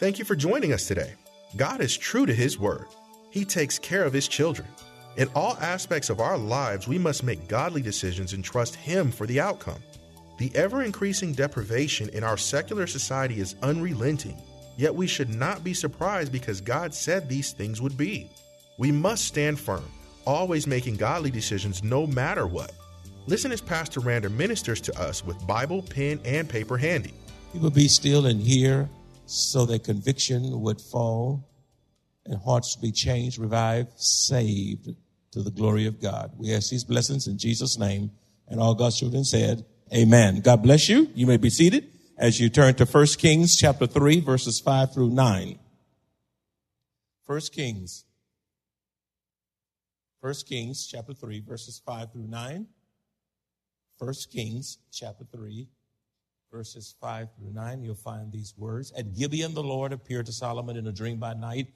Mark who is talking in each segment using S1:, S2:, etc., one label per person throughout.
S1: Thank you for joining us today. God is true to His word, He takes care of His children. In all aspects of our lives, we must make godly decisions and trust Him for the outcome. The ever increasing deprivation in our secular society is unrelenting, yet we should not be surprised because God said these things would be. We must stand firm, always making godly decisions no matter what. Listen as Pastor Rander ministers to us with Bible, pen, and paper handy.
S2: He will be still and hear so that conviction would fall and hearts be changed, revived, saved to the glory of God. We ask these blessings in Jesus' name. And all God's children said, Amen. God bless you. You may be seated as you turn to 1 Kings chapter 3, verses 5 through 9. 1 Kings. 1 Kings chapter 3, verses 5 through 9. 1 Kings chapter 3, verses 5 through 9, you'll find these words. At Gibeon, the Lord appeared to Solomon in a dream by night.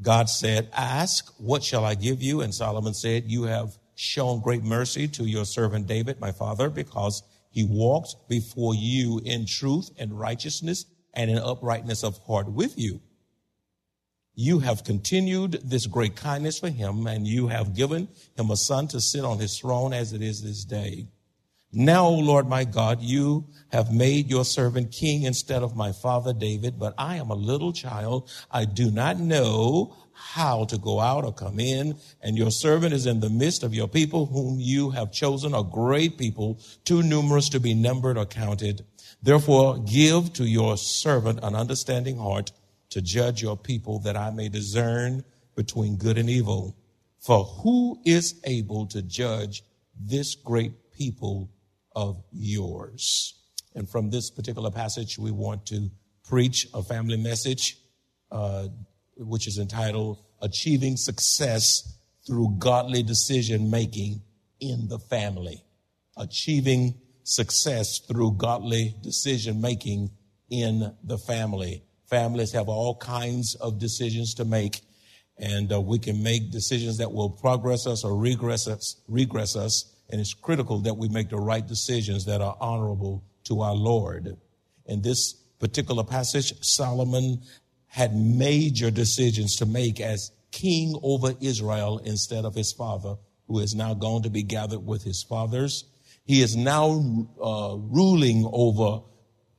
S2: God said, Ask, what shall I give you? And Solomon said, You have shown great mercy to your servant David, my father, because he walked before you in truth and righteousness and in uprightness of heart with you. You have continued this great kindness for him, and you have given him a son to sit on his throne as it is this day. Now, O Lord my God, you have made your servant king instead of my father David, but I am a little child. I do not know how to go out or come in, and your servant is in the midst of your people whom you have chosen, a great people, too numerous to be numbered or counted. Therefore, give to your servant an understanding heart to judge your people that I may discern between good and evil. For who is able to judge this great people of yours. And from this particular passage, we want to preach a family message, uh, which is entitled Achieving Success Through Godly Decision Making in the Family. Achieving success through godly decision making in the family. Families have all kinds of decisions to make, and uh, we can make decisions that will progress us or regress us, regress us and it's critical that we make the right decisions that are honorable to our Lord. In this particular passage, Solomon had major decisions to make as king over Israel instead of his father, who is now going to be gathered with his fathers. He is now uh, ruling over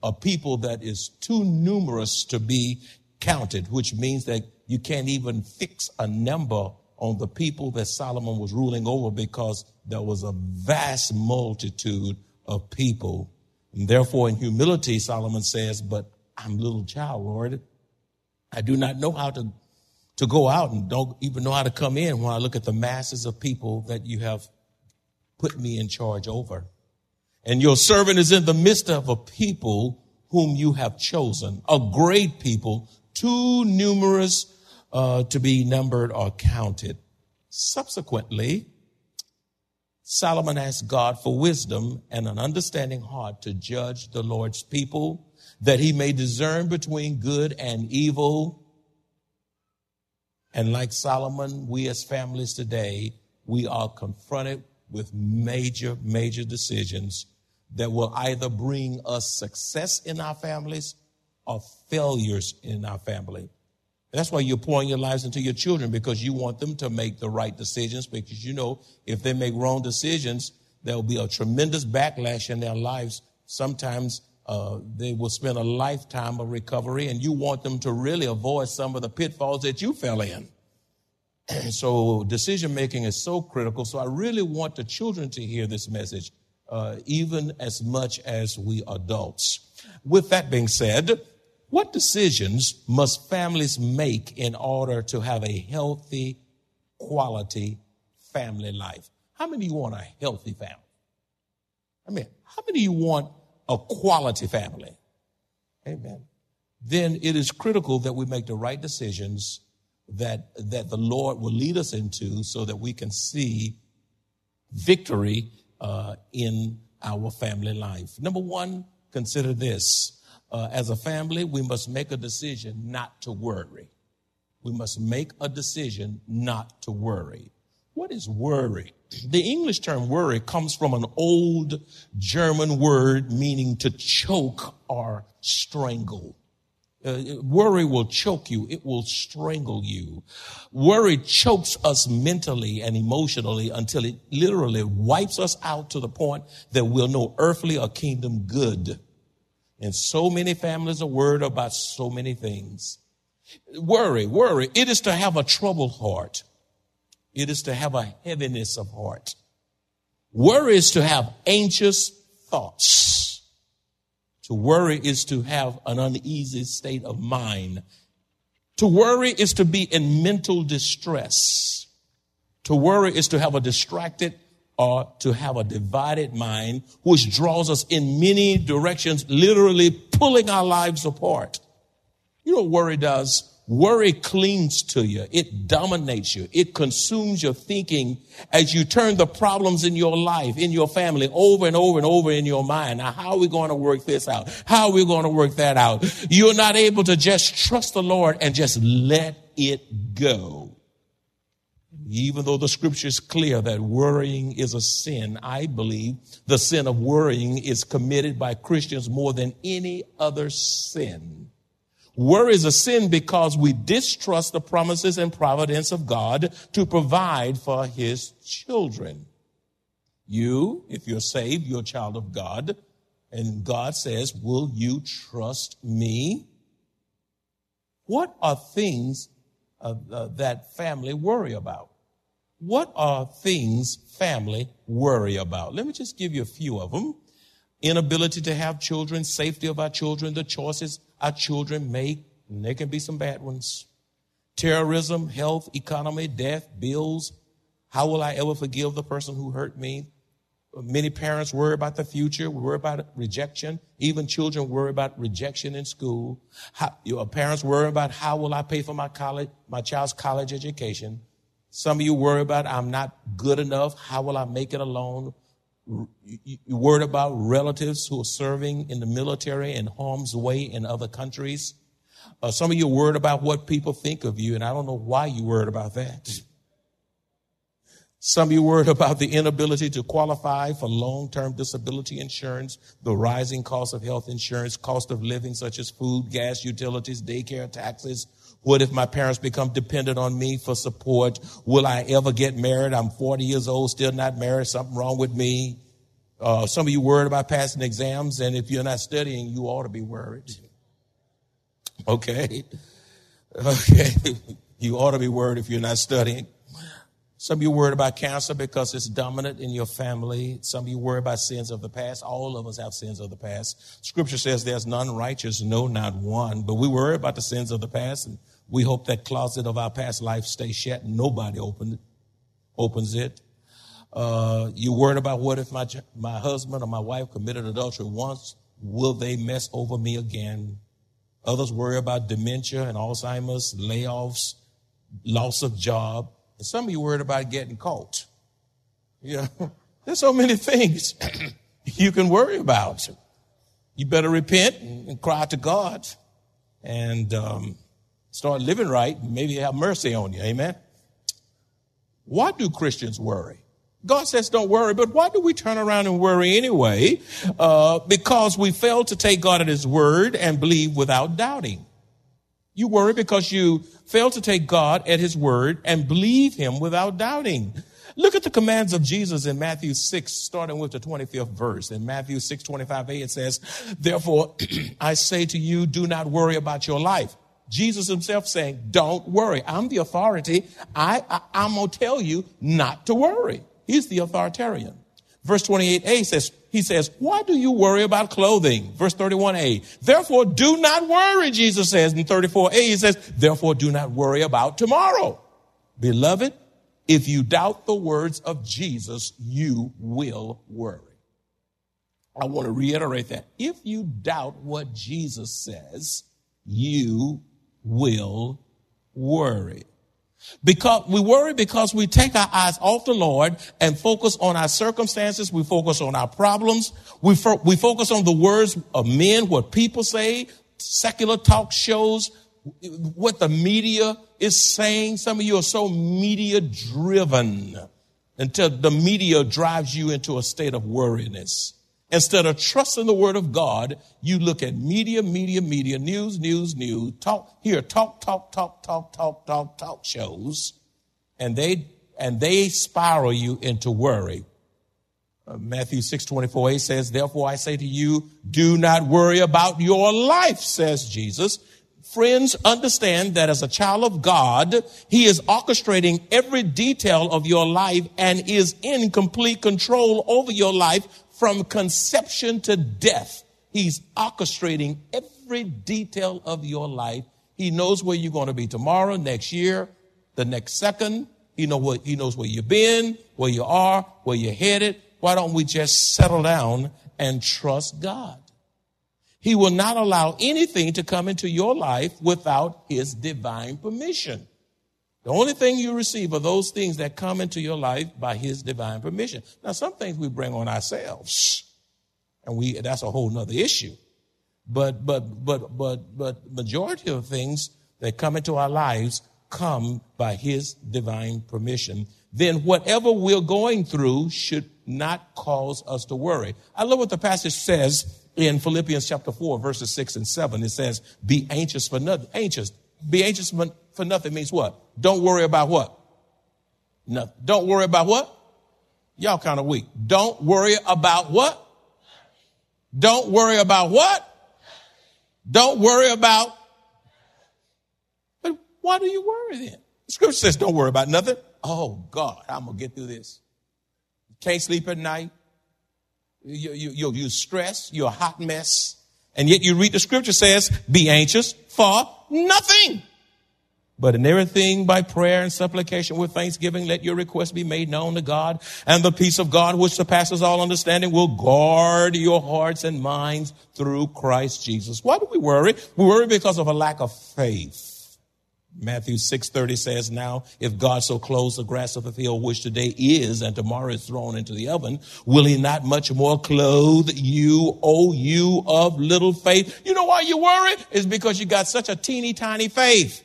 S2: a people that is too numerous to be counted, which means that you can't even fix a number on the people that Solomon was ruling over because there was a vast multitude of people. And therefore, in humility, Solomon says, But I'm little child, Lord. I do not know how to, to go out and don't even know how to come in when I look at the masses of people that you have put me in charge over. And your servant is in the midst of a people whom you have chosen, a great people, too numerous uh, to be numbered or counted. Subsequently, Solomon asked God for wisdom and an understanding heart to judge the Lord's people, that he may discern between good and evil. And like Solomon, we as families today, we are confronted with major, major decisions that will either bring us success in our families or failures in our family. That's why you're pouring your lives into your children because you want them to make the right decisions because you know if they make wrong decisions, there will be a tremendous backlash in their lives. Sometimes uh, they will spend a lifetime of recovery and you want them to really avoid some of the pitfalls that you fell in. And so decision making is so critical. So I really want the children to hear this message, uh, even as much as we adults. With that being said, what decisions must families make in order to have a healthy, quality family life? How many of you want a healthy family? I mean, how many of you want a quality family? Amen. Then it is critical that we make the right decisions that, that the Lord will lead us into so that we can see victory uh, in our family life. Number one, consider this uh, as a family, we must make a decision not to worry. We must make a decision not to worry. What is worry? The English term worry comes from an old German word meaning to choke or strangle. Uh, worry will choke you. It will strangle you. Worry chokes us mentally and emotionally until it literally wipes us out to the point that we'll know earthly or kingdom good. And so many families are worried about so many things. Worry, worry. It is to have a troubled heart. It is to have a heaviness of heart. Worry is to have anxious thoughts. To worry is to have an uneasy state of mind. To worry is to be in mental distress. To worry is to have a distracted or to have a divided mind, which draws us in many directions, literally pulling our lives apart. You know what worry does? Worry clings to you. It dominates you. It consumes your thinking as you turn the problems in your life, in your family over and over and over in your mind. Now, how are we going to work this out? How are we going to work that out? You're not able to just trust the Lord and just let it go. Even though the scripture is clear that worrying is a sin, I believe the sin of worrying is committed by Christians more than any other sin. Worry is a sin because we distrust the promises and providence of God to provide for his children. You, if you're saved, you're a child of God. And God says, will you trust me? What are things uh, uh, that family worry about? What are things family worry about? Let me just give you a few of them. Inability to have children, safety of our children, the choices our children make, and there can be some bad ones. Terrorism, health, economy, death, bills. How will I ever forgive the person who hurt me? Many parents worry about the future, worry about rejection. Even children worry about rejection in school. How, your parents worry about how will I pay for my college, my child's college education. Some of you worry about I'm not good enough. How will I make it alone? You worried about relatives who are serving in the military in harm's way in other countries. Uh, some of you are worried about what people think of you, and I don't know why you worried about that. Some of you worried about the inability to qualify for long-term disability insurance, the rising cost of health insurance, cost of living such as food, gas, utilities, daycare, taxes. What if my parents become dependent on me for support? Will I ever get married? I'm 40 years old, still not married. Something wrong with me. Uh, some of you worried about passing exams, and if you're not studying, you ought to be worried. Okay. Okay. You ought to be worried if you're not studying. Some of you worried about cancer because it's dominant in your family. Some of you worry about sins of the past. All of us have sins of the past. Scripture says there's none righteous, no, not one. But we worry about the sins of the past, and we hope that closet of our past life stays shut. and Nobody open it, opens it. Uh, you worried about what if my my husband or my wife committed adultery once? Will they mess over me again? Others worry about dementia and Alzheimer's, layoffs, loss of job. And some of you worried about getting caught. Yeah. There's so many things you can worry about. You better repent and cry to God and um, start living right. Maybe have mercy on you. Amen. Why do Christians worry? God says don't worry, but why do we turn around and worry anyway? Uh, because we fail to take God at His word and believe without doubting. You worry because you fail to take God at His word and believe Him without doubting. Look at the commands of Jesus in Matthew 6, starting with the 25th verse. In Matthew 6, 25a, it says, Therefore, I say to you, do not worry about your life. Jesus himself saying, don't worry. I'm the authority. I, I, I'm going to tell you not to worry. He's the authoritarian. Verse 28a says, he says, why do you worry about clothing? Verse 31a, therefore do not worry, Jesus says. In 34a, he says, therefore do not worry about tomorrow. Beloved, if you doubt the words of Jesus, you will worry. I want to reiterate that. If you doubt what Jesus says, you will worry. Because we worry because we take our eyes off the Lord and focus on our circumstances. We focus on our problems. We, fo- we focus on the words of men, what people say, secular talk shows, what the media is saying. Some of you are so media driven until the media drives you into a state of worriness. Instead of trusting the word of God, you look at media, media, media, news, news, news, talk, here, talk, talk, talk, talk, talk, talk, talk shows, and they, and they spiral you into worry. Uh, Matthew 6, 24, 8 says, Therefore I say to you, do not worry about your life, says Jesus. Friends, understand that as a child of God, He is orchestrating every detail of your life and is in complete control over your life from conception to death. He's orchestrating every detail of your life. He knows where you're going to be tomorrow, next year, the next second. He know what, he knows where you've been, where you are, where you're headed. Why don't we just settle down and trust God? He will not allow anything to come into your life without his divine permission. The only thing you receive are those things that come into your life by his divine permission. Now, some things we bring on ourselves, and we, that's a whole nother issue. But, but, but, but, but majority of things that come into our lives come by his divine permission. Then whatever we're going through should not cause us to worry. I love what the passage says in Philippians chapter 4, verses 6 and 7. It says, be anxious for nothing. Anxious. Be anxious for nothing means what? Don't worry about what? Nothing. Don't worry about what? Y'all kind of weak. Don't worry about what? Don't worry about what? Don't worry about. But why do you worry then? The scripture says don't worry about nothing. Oh God, I'm gonna get through this. Can't sleep at night. You, you, you, you're. You're a hot mess. And yet you read the scripture says, be anxious for nothing. But in everything by prayer and supplication with thanksgiving, let your requests be made known to God. And the peace of God, which surpasses all understanding, will guard your hearts and minds through Christ Jesus. Why do we worry? We worry because of a lack of faith. Matthew 6:30 says, "Now if God so clothes the grass of the field, which today is and tomorrow is thrown into the oven, will he not much more clothe you, O you of little faith?" You know why you worry? It's because you got such a teeny tiny faith.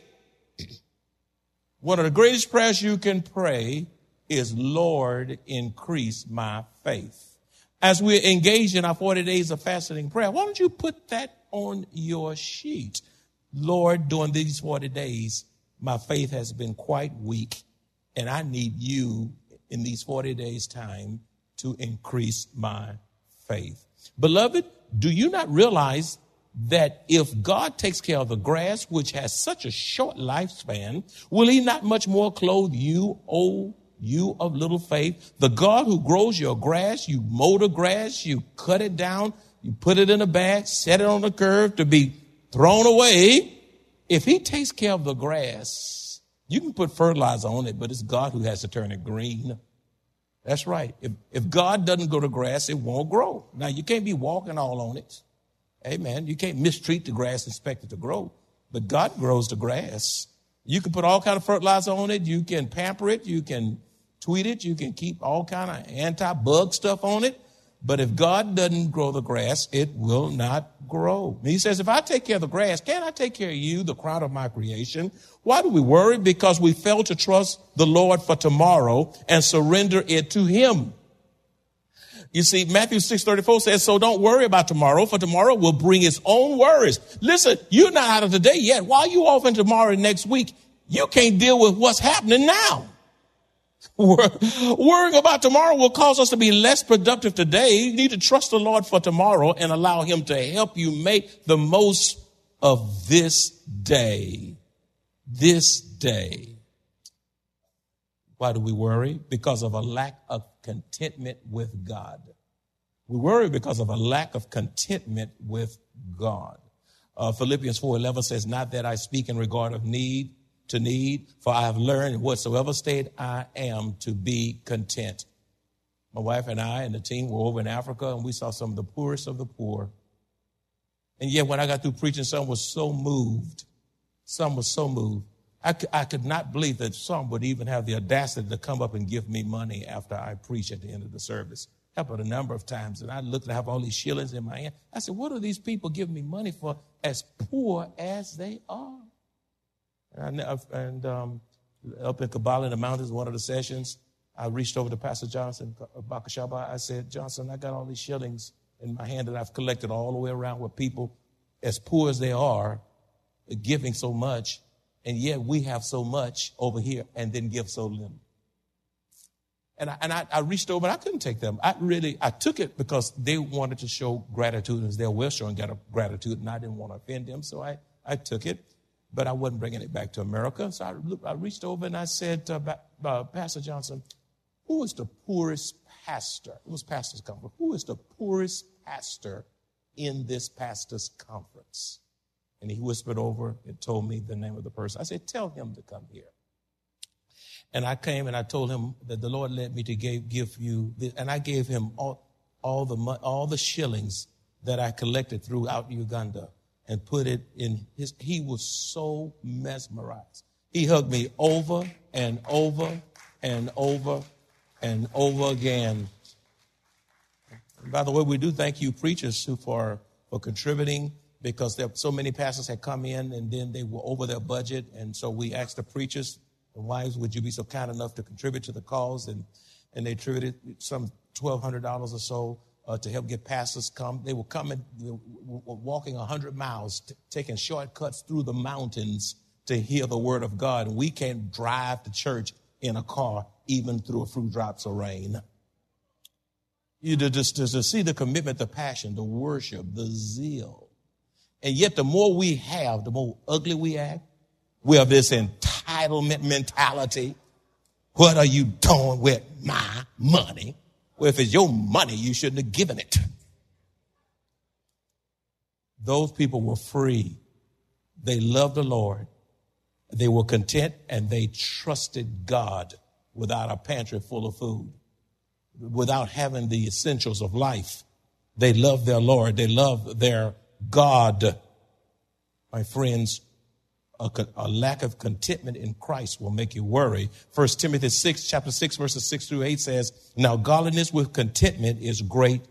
S2: One of the greatest prayers you can pray is, Lord, increase my faith. As we're engaged in our 40 days of fasting and prayer, why don't you put that on your sheet? Lord, during these 40 days, my faith has been quite weak, and I need you in these 40 days' time to increase my faith. Beloved, do you not realize that if God takes care of the grass, which has such a short lifespan, will he not much more clothe you, O you of little faith? The God who grows your grass, you mow the grass, you cut it down, you put it in a bag, set it on a curb to be thrown away. If he takes care of the grass, you can put fertilizer on it, but it's God who has to turn it green. That's right. If, if God doesn't grow the grass, it won't grow. Now you can't be walking all on it. Amen. You can't mistreat the grass and expect it to grow. But God grows the grass. You can put all kind of fertilizer on it. You can pamper it. You can tweet it. You can keep all kind of anti-bug stuff on it. But if God doesn't grow the grass, it will not grow. He says, if I take care of the grass, can't I take care of you, the crown of my creation? Why do we worry? Because we fail to trust the Lord for tomorrow and surrender it to Him. You see, Matthew 6:34 says, so don't worry about tomorrow, for tomorrow will bring its own worries. Listen, you're not out of the day yet. are you off in tomorrow and next week, you can't deal with what's happening now. Worrying about tomorrow will cause us to be less productive today. You need to trust the Lord for tomorrow and allow Him to help you make the most of this day. This day. Why do we worry? Because of a lack of contentment with God. We worry because of a lack of contentment with God. Uh, Philippians 4.11 says, Not that I speak in regard of need to need, for I have learned in whatsoever state I am to be content. My wife and I and the team were over in Africa and we saw some of the poorest of the poor. And yet when I got through preaching, some was so moved. Some was so moved. I, I could not believe that some would even have the audacity to come up and give me money after I preach at the end of the service. Happened a number of times, and I looked I have all these shillings in my hand. I said, "What are these people giving me money for? As poor as they are." And, I, and um, up in Kabale in the mountains, one of the sessions, I reached over to Pastor Johnson Bakashaba. I said, "Johnson, I got all these shillings in my hand that I've collected all the way around with people, as poor as they are giving so much, and yet we have so much over here and then give so little. And I, and I, I reached over and I couldn't take them. I really, I took it because they wanted to show gratitude and they were showing gratitude and I didn't want to offend them. So I, I took it, but I wasn't bringing it back to America. So I, I reached over and I said, uh, uh, Pastor Johnson, who is the poorest pastor? It was pastor's conference. Who is the poorest pastor in this pastor's conference? And he whispered over and told me the name of the person. I said, tell him to come here. And I came and I told him that the Lord led me to give, give you this. And I gave him all, all the, all the shillings that I collected throughout Uganda and put it in his, he was so mesmerized. He hugged me over and over and over and over again. And by the way, we do thank you preachers who for, for contributing because there so many pastors had come in and then they were over their budget. And so we asked the preachers the wives, would you be so kind enough to contribute to the cause? And, and they contributed some $1,200 or so uh, to help get pastors come. They were coming, they were walking 100 miles, t- taking shortcuts through the mountains to hear the word of God. And we can't drive to church in a car, even through a few drops of rain. You to, to, to see the commitment, the passion, the worship, the zeal. And yet the more we have, the more ugly we act. We have this entitlement mentality. What are you doing with my money? Well, if it's your money, you shouldn't have given it. Those people were free. They loved the Lord. They were content and they trusted God without a pantry full of food, without having the essentials of life. They loved their Lord. They loved their God. My friends, a, a, lack of contentment in Christ will make you worry. First Timothy 6, chapter 6, verses 6 through 8 says, Now godliness with contentment is great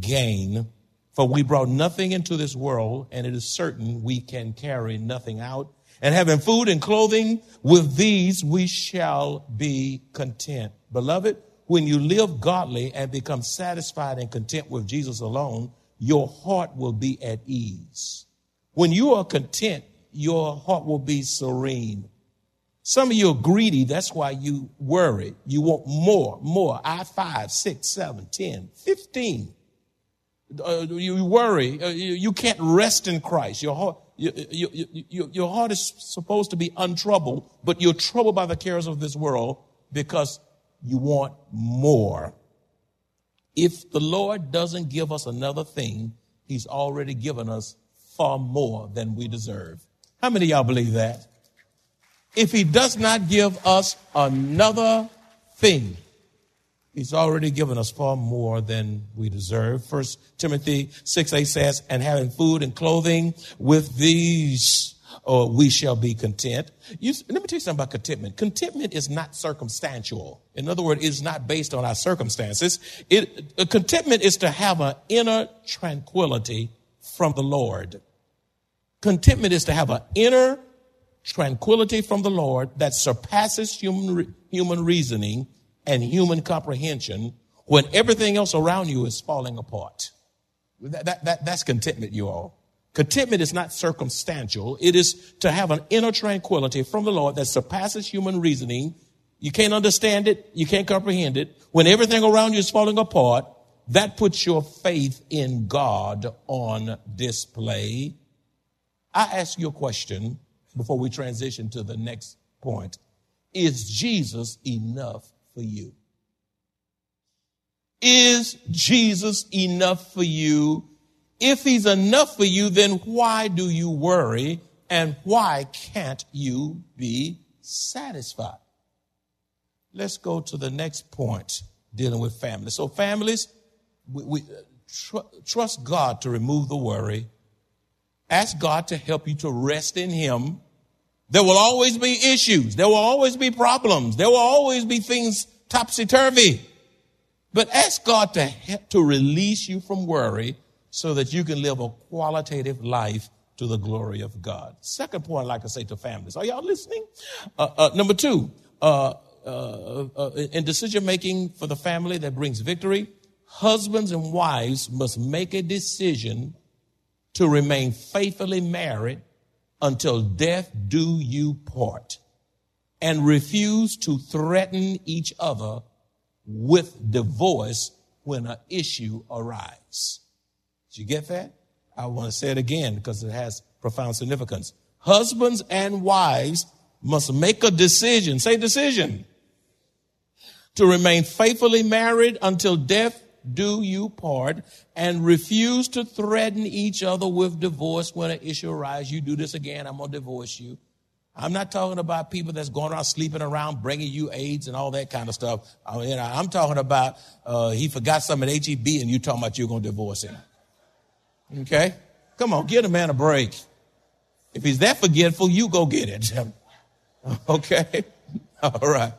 S2: gain. For we brought nothing into this world, and it is certain we can carry nothing out. And having food and clothing, with these we shall be content. Beloved, when you live godly and become satisfied and content with Jesus alone, your heart will be at ease. When you are content your heart will be serene. Some of you are greedy. That's why you worry. You want more, more. I five, six, seven, ten, fifteen. Uh, you worry. Uh, you, you, can't rest in Christ. Your heart, you, you, your heart is supposed to be untroubled, but you're troubled by the cares of this world because you want more. If the Lord doesn't give us another thing, He's already given us far more than we deserve. How many y'all believe that? If he does not give us another thing, he's already given us far more than we deserve. First Timothy 6 8 says, and having food and clothing with these, or we shall be content. You, let me tell you something about contentment. Contentment is not circumstantial. In other words, it's not based on our circumstances. It, contentment is to have an inner tranquility from the Lord. Contentment is to have an inner tranquility from the Lord that surpasses human, human reasoning and human comprehension when everything else around you is falling apart. That, that, that, that's contentment, you all. Contentment is not circumstantial. It is to have an inner tranquility from the Lord that surpasses human reasoning. You can't understand it. You can't comprehend it. When everything around you is falling apart, that puts your faith in God on display. I ask you a question before we transition to the next point. Is Jesus enough for you? Is Jesus enough for you? If he's enough for you, then why do you worry and why can't you be satisfied? Let's go to the next point dealing with families. So families, we, we uh, tr- trust God to remove the worry Ask God to help you to rest in Him. There will always be issues. There will always be problems. There will always be things topsy-turvy. But ask God to help to release you from worry so that you can live a qualitative life to the glory of God. Second point, I'd like to say to families. Are y'all listening? Uh, uh, number two, uh, uh, uh in decision making for the family that brings victory, husbands and wives must make a decision to remain faithfully married until death do you part and refuse to threaten each other with divorce when an issue arises. You get that? I want to say it again because it has profound significance. Husbands and wives must make a decision. Say decision. To remain faithfully married until death do you part and refuse to threaten each other with divorce when an issue arises. You do this again, I'm going to divorce you. I'm not talking about people that's going around sleeping around, bringing you AIDS and all that kind of stuff. I I'm talking about uh, he forgot something at HEB and you talking about you're going to divorce him. Okay? Come on, give a man a break. If he's that forgetful, you go get it. okay? All right.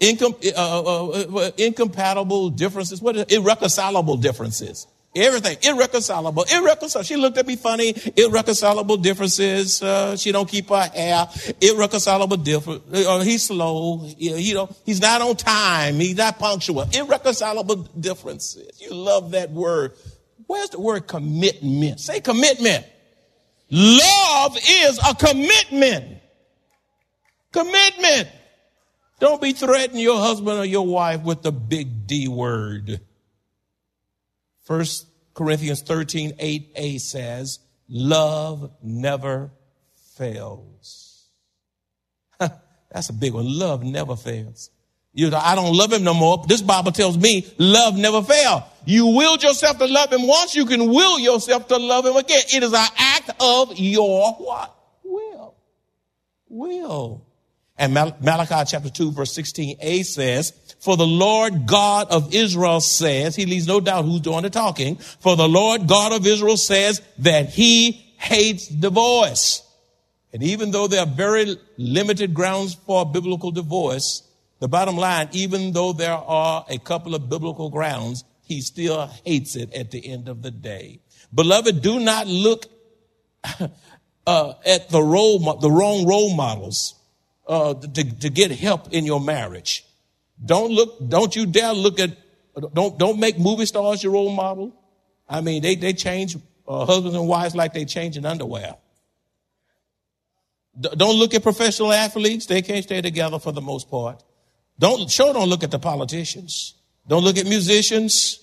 S2: Incom- uh, uh, uh, incompatible differences. What is irreconcilable differences? Everything irreconcilable, irreconcilable. She looked at me funny. Irreconcilable differences. Uh, she don't keep her hair. Irreconcilable difference. Uh, he's slow. You don't. He's not on time. He's not punctual. Irreconcilable differences. You love that word. Where's the word commitment? Say commitment. Love is a commitment. Commitment. Don't be threatening your husband or your wife with the big D word. First Corinthians 13, 8a says, love never fails. That's a big one. Love never fails. You know, I don't love him no more. This Bible tells me love never fails. You willed yourself to love him once, you can will yourself to love him again. It is an act of your what? Will. Will. And Malachi chapter 2 verse 16a says, for the Lord God of Israel says, he leaves no doubt who's doing the talking, for the Lord God of Israel says that he hates divorce. And even though there are very limited grounds for biblical divorce, the bottom line, even though there are a couple of biblical grounds, he still hates it at the end of the day. Beloved, do not look uh, at the role, the wrong role models uh, to, to get help in your marriage. Don't look, don't you dare look at, don't, don't make movie stars your role model. I mean, they, they change uh, husbands and wives like they change in underwear. D- don't look at professional athletes. They can't stay together for the most part. Don't, show don't look at the politicians. Don't look at musicians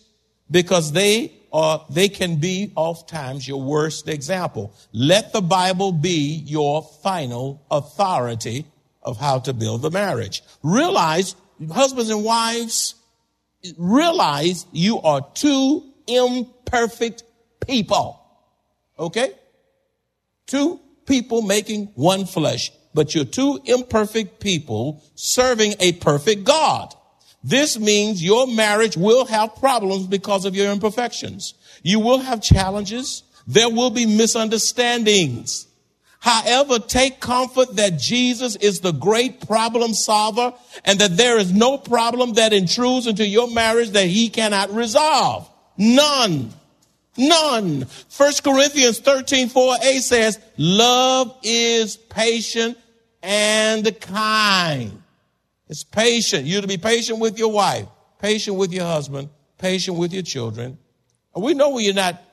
S2: because they are, they can be oft times your worst example. Let the Bible be your final authority of how to build the marriage. Realize, husbands and wives, realize you are two imperfect people. Okay? Two people making one flesh, but you're two imperfect people serving a perfect God. This means your marriage will have problems because of your imperfections. You will have challenges. There will be misunderstandings. However, take comfort that Jesus is the great problem solver and that there is no problem that intrudes into your marriage that he cannot resolve. None. None. First Corinthians 13, 4a says, love is patient and kind. It's patient. You're to be patient with your wife, patient with your husband, patient with your children. We know you're not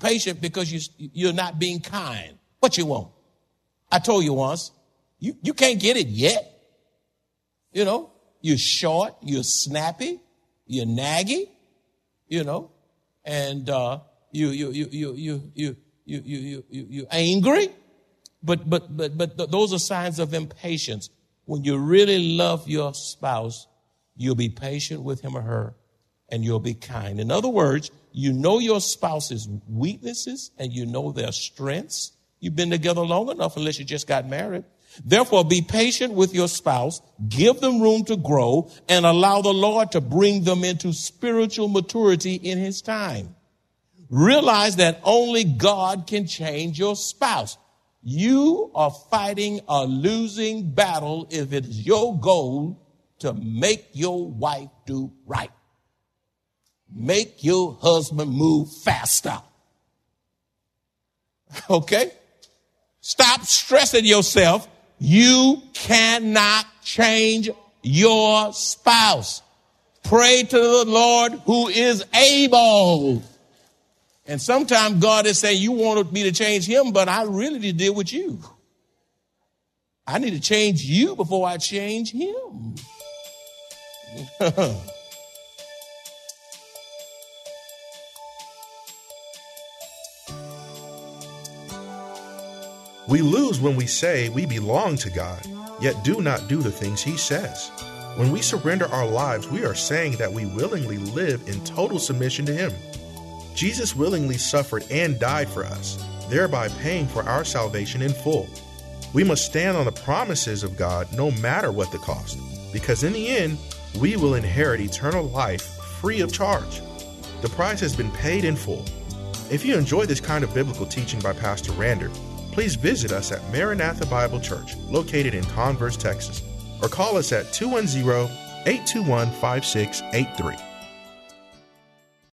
S2: patient because you, you're not being kind. What you want? I told you once, you, you can't get it yet. You know, you're short, you're snappy, you're naggy, you know, and, uh, you, you, you, you, you, you, you, you, you, you, you angry. But, but, but, but th- those are signs of impatience. When you really love your spouse, you'll be patient with him or her and you'll be kind. In other words, you know your spouse's weaknesses and you know their strengths You've been together long enough unless you just got married. Therefore, be patient with your spouse, give them room to grow, and allow the Lord to bring them into spiritual maturity in His time. Realize that only God can change your spouse. You are fighting a losing battle if it is your goal to make your wife do right. Make your husband move faster. Okay? Stop stressing yourself. You cannot change your spouse. Pray to the Lord who is able. And sometimes God is saying, You wanted me to change him, but I really need to deal with you. I need to change you before I change him.
S1: we lose when we say we belong to God, yet do not do the things He says. When we surrender our lives, we are saying that we willingly live in total submission to Him. Jesus willingly suffered and died for us, thereby paying for our salvation in full. We must stand on the promises of God no matter what the cost, because in the end, we will inherit eternal life free of charge. The price has been paid in full. If you enjoy this kind of biblical teaching by Pastor Rander, please visit us at Maranatha Bible Church, located in Converse, Texas, or call us at 210 821 5683.